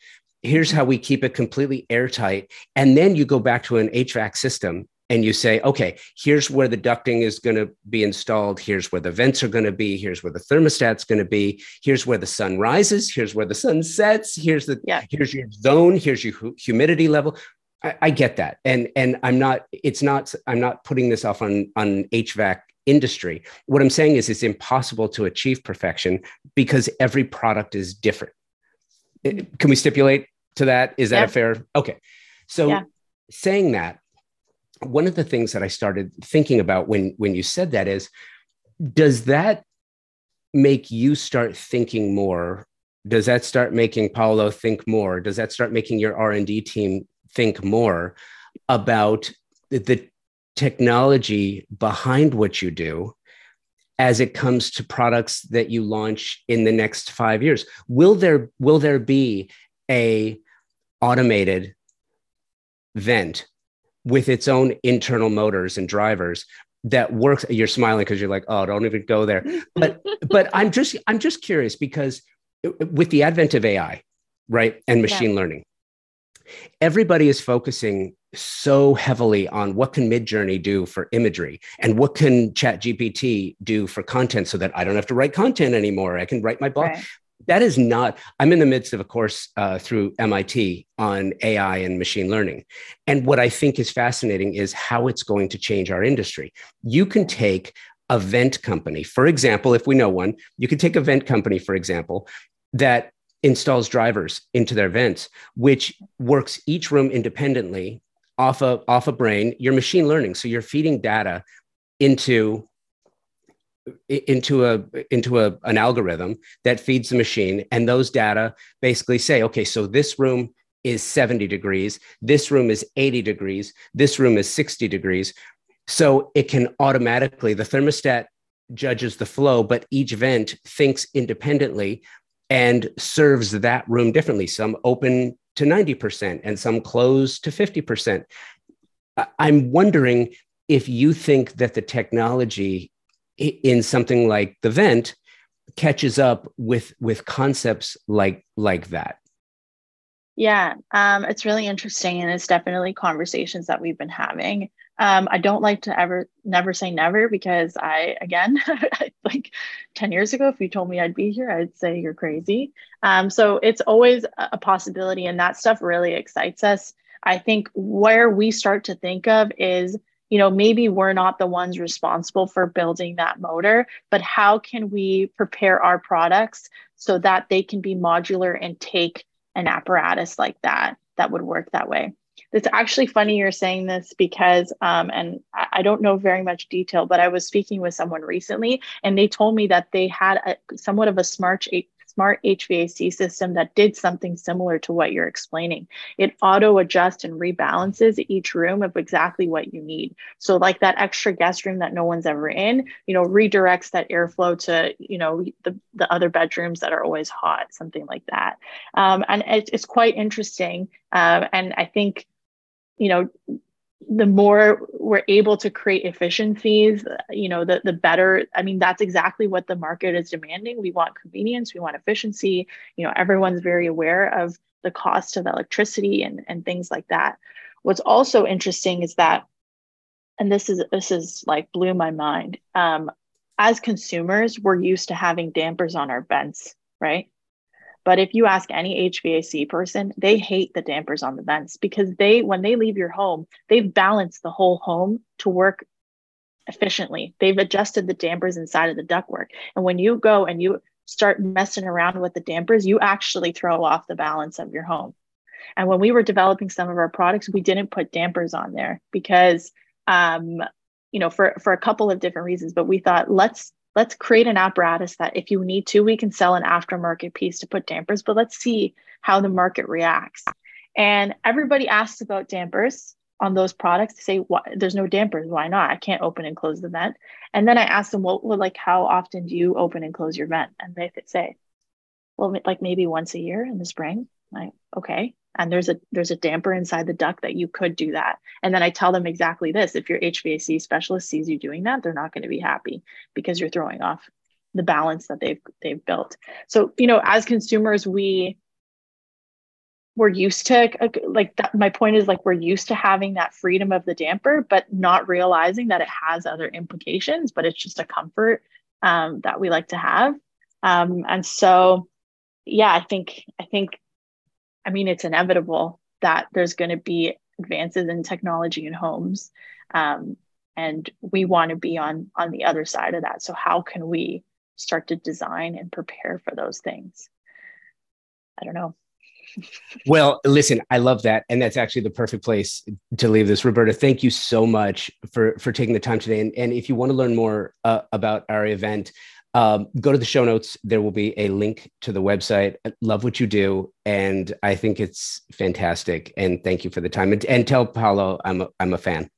here's how we keep it completely airtight. And then you go back to an HVAC system and you say, okay, here's where the ducting is going to be installed. Here's where the vents are going to be. Here's where the thermostat's going to be. Here's where the sun rises. Here's where the sun sets. Here's the yeah. here's your zone. Here's your humidity level. I, I get that, and and I'm not. It's not. I'm not putting this off on on HVAC industry. What I'm saying is, it's impossible to achieve perfection because every product is different. Eh, can we stipulate to that? Is that yeah. a fair? Okay. So yeah. saying that, one of the things that I started thinking about when when you said that is, does that make you start thinking more? Does that start making Paolo think more? Does that start making your R and D team think more about the technology behind what you do as it comes to products that you launch in the next five years. Will there will there be a automated vent with its own internal motors and drivers that works? You're smiling because you're like oh don't even go there. But <laughs> but i'm just i'm just curious because with the advent of ai right and machine yeah. learning everybody is focusing so heavily on what can midjourney do for imagery and what can chat gpt do for content so that i don't have to write content anymore. I can write my blog. Right. That is not i'm in the midst of a course uh, through mit on ai and machine learning. And what i think is fascinating is how it's going to change our industry. You can take a vent company for example if we know one you can take a vent company for example that installs drivers into their vents which works each room independently off a off a brain. You're machine learning so you're feeding data into into a into a, an algorithm that feeds the machine and those data basically say okay so this room is 70 degrees this room is 80 degrees this room is 60 degrees. So it can automatically the thermostat judges the flow but each vent thinks independently and serves that room differently some open to 90% and some close to 50% i'm wondering if you think that the technology in something like the vent catches up with with concepts like like that. Yeah um, it's really interesting and it's definitely conversations that we've been having um, i don't like to ever never say never because i again <laughs> like 10 years ago if you told me i'd be here i'd say you're crazy. Um, so it's always a possibility and that stuff really excites us. I think where we start to think of is you know maybe we're not the ones responsible for building that motor but how can we prepare our products so that they can be modular and take an apparatus like that that would work that way it's actually funny you're saying this because um, and i don't know very much detail but i was speaking with someone recently and they told me that they had a, somewhat of a smart smart HVAC system that did something similar to what you're explaining. It auto adjusts and rebalances each room of exactly what you need. So like that extra guest room that no one's ever in, you know, redirects that airflow to, you know, the, the other bedrooms that are always hot, something like that. Um, and it, it's quite interesting. Uh, and I think, you know, the more we're able to create efficiencies you know the the better. I mean that's exactly what the market is demanding. We want convenience we want efficiency. You know everyone's very aware of the cost of electricity and and things like that. What's also interesting is that and this is this is like blew my mind um, as consumers we're used to having dampers on our vents right but if you ask any HVAC person, they hate the dampers on the vents because they, when they leave your home, they've balanced the whole home to work efficiently. They've adjusted the dampers inside of the ductwork. And when you go and you start messing around with the dampers, you actually throw off the balance of your home. And when we were developing some of our products, we didn't put dampers on there because, um, you know, for for a couple of different reasons. But we thought let's let's create an apparatus that if you need to, we can sell an aftermarket piece to put dampers, but let's see how the market reacts. And everybody asks about dampers on those products to say, what, there's no dampers. Why not? I can't open and close the vent. And then I ask them, well, like, how often do you open and close your vent? And they say, well, like maybe once a year in the spring. Like, okay and there's a there's a damper inside the duct that you could do that. And then i tell them exactly this if your hvac specialist sees you doing that they're not going to be happy because you're throwing off the balance that they've they've built. So you know as consumers we we're used to like that my point is like we're used to having that freedom of the damper but not realizing that it has other implications but it's just a comfort um, that we like to have. Um, and so yeah i think i think I mean, it's inevitable that there's going to be advances in technology in homes. Um, and we want to be on on the other side of that. So how can we start to design and prepare for those things? I don't know. <laughs> well, listen, I love that, and that's actually the perfect place to leave this. Roberta, thank you so much for for taking the time today. And, and if you want to learn more uh, about Aria Vent, um, go to the show notes. There will be a link to the website. love what you do, and I think it's fantastic. And thank you for the time. And, and tell Paolo I'm a, I'm a fan.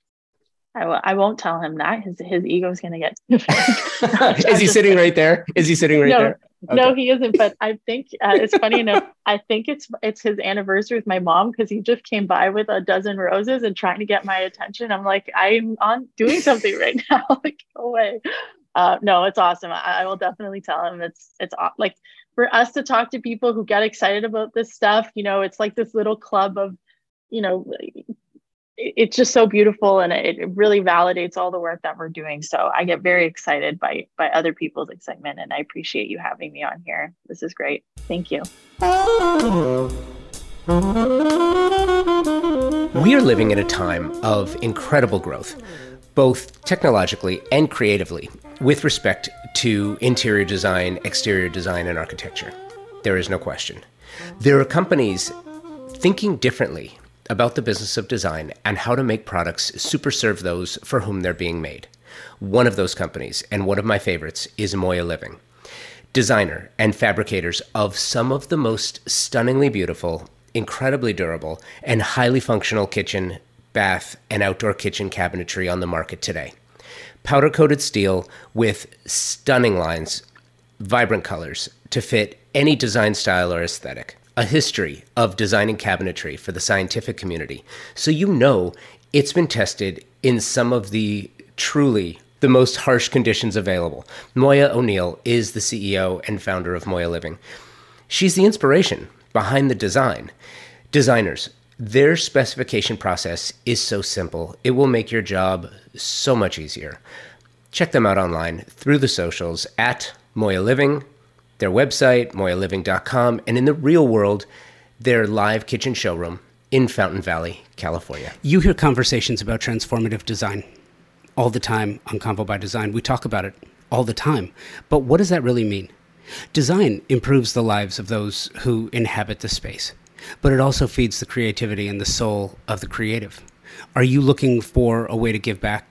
I w- I won't tell him that. His his ego's going to get. <laughs> Is he sitting right there? Is he sitting right no, there? Okay. No, he isn't. But I think uh, it's funny enough. <laughs> I think it's it's his anniversary with my mom because he just came by with a dozen roses and trying to get my attention. I'm like, I'm on doing something right <laughs> now. like, go away uh, no, it's awesome. I, I, will definitely tell him it's it's like for us to talk to people who get excited about this stuff. You know, it's like this little club of, you know, it, it's just so beautiful and it, it really validates all the work that we're doing. So I get very excited by by other people's excitement, and I appreciate you having me on here. This is great. Thank you. We are living in a time of incredible growth both technologically and creatively with respect to interior design, exterior design, and architecture. There is no question. There are companies thinking differently about the business of design and how to make products super serve those for whom they're being made. One of those companies, and one of my favorites, is Moya Living. Designer and fabricators of some of the most stunningly beautiful, incredibly durable, and highly functional kitchen bath, and outdoor kitchen cabinetry on the market today. Powder coated steel with stunning lines, vibrant colors to fit any design style or aesthetic. A history of designing cabinetry for the scientific community, so you know it's been tested in some of the truly the most harsh conditions available. Moya O'Neill is the CEO and founder of Moya Living. She's the inspiration behind the design. Designers, their specification process is so simple, it will make your job so much easier. Check them out online through the socials at Moya Living, their website, moyaliving.com, and in the real world, their live kitchen showroom in Fountain Valley, California. You hear conversations about transformative design all the time on Convo by Design. We talk about it all the time. But what does that really mean? Design improves the lives of those who inhabit the space but it also feeds the creativity and the soul of the creative. Are you looking for a way to give back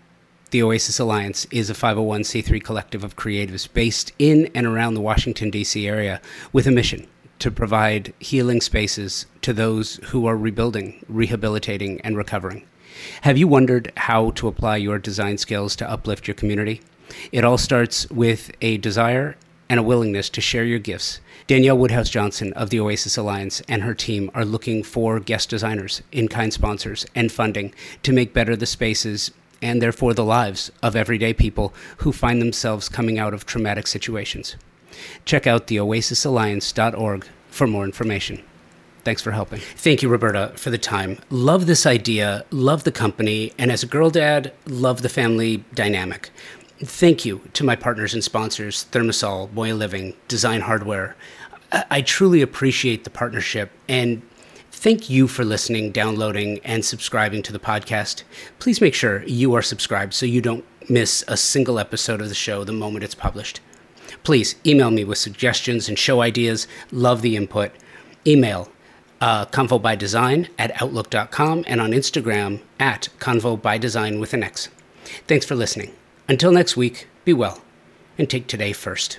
The Oasis Alliance is a 501c3 collective of creatives based in and around the Washington, D.C. area with a mission to provide healing spaces to those who are rebuilding, rehabilitating, and recovering. Have you wondered how to apply your design skills to uplift your community? It all starts with a desire and a willingness to share your gifts. Danielle Woodhouse Johnson of the Oasis Alliance and her team are looking for guest designers, in kind sponsors, and funding to make better the spaces and therefore the lives of everyday people who find themselves coming out of traumatic situations. Check out theoasisalliance.org for more information. Thanks for helping. Thank you, Roberta, for the time. Love this idea, love the company, and as a girl dad, love the family dynamic. Thank you to my partners and sponsors, ThermaSol, Moya Living, Design Hardware. I truly appreciate the partnership and thank you for listening, downloading, and subscribing to the podcast. Please make sure you are subscribed so you don't miss a single episode of the show the moment it's published. Please email me with suggestions and show ideas. Love the input. Email uh, Convo by Design at Outlook.com and on Instagram at Convo by Design with an X. Thanks for listening. Until next week, be well and take today first.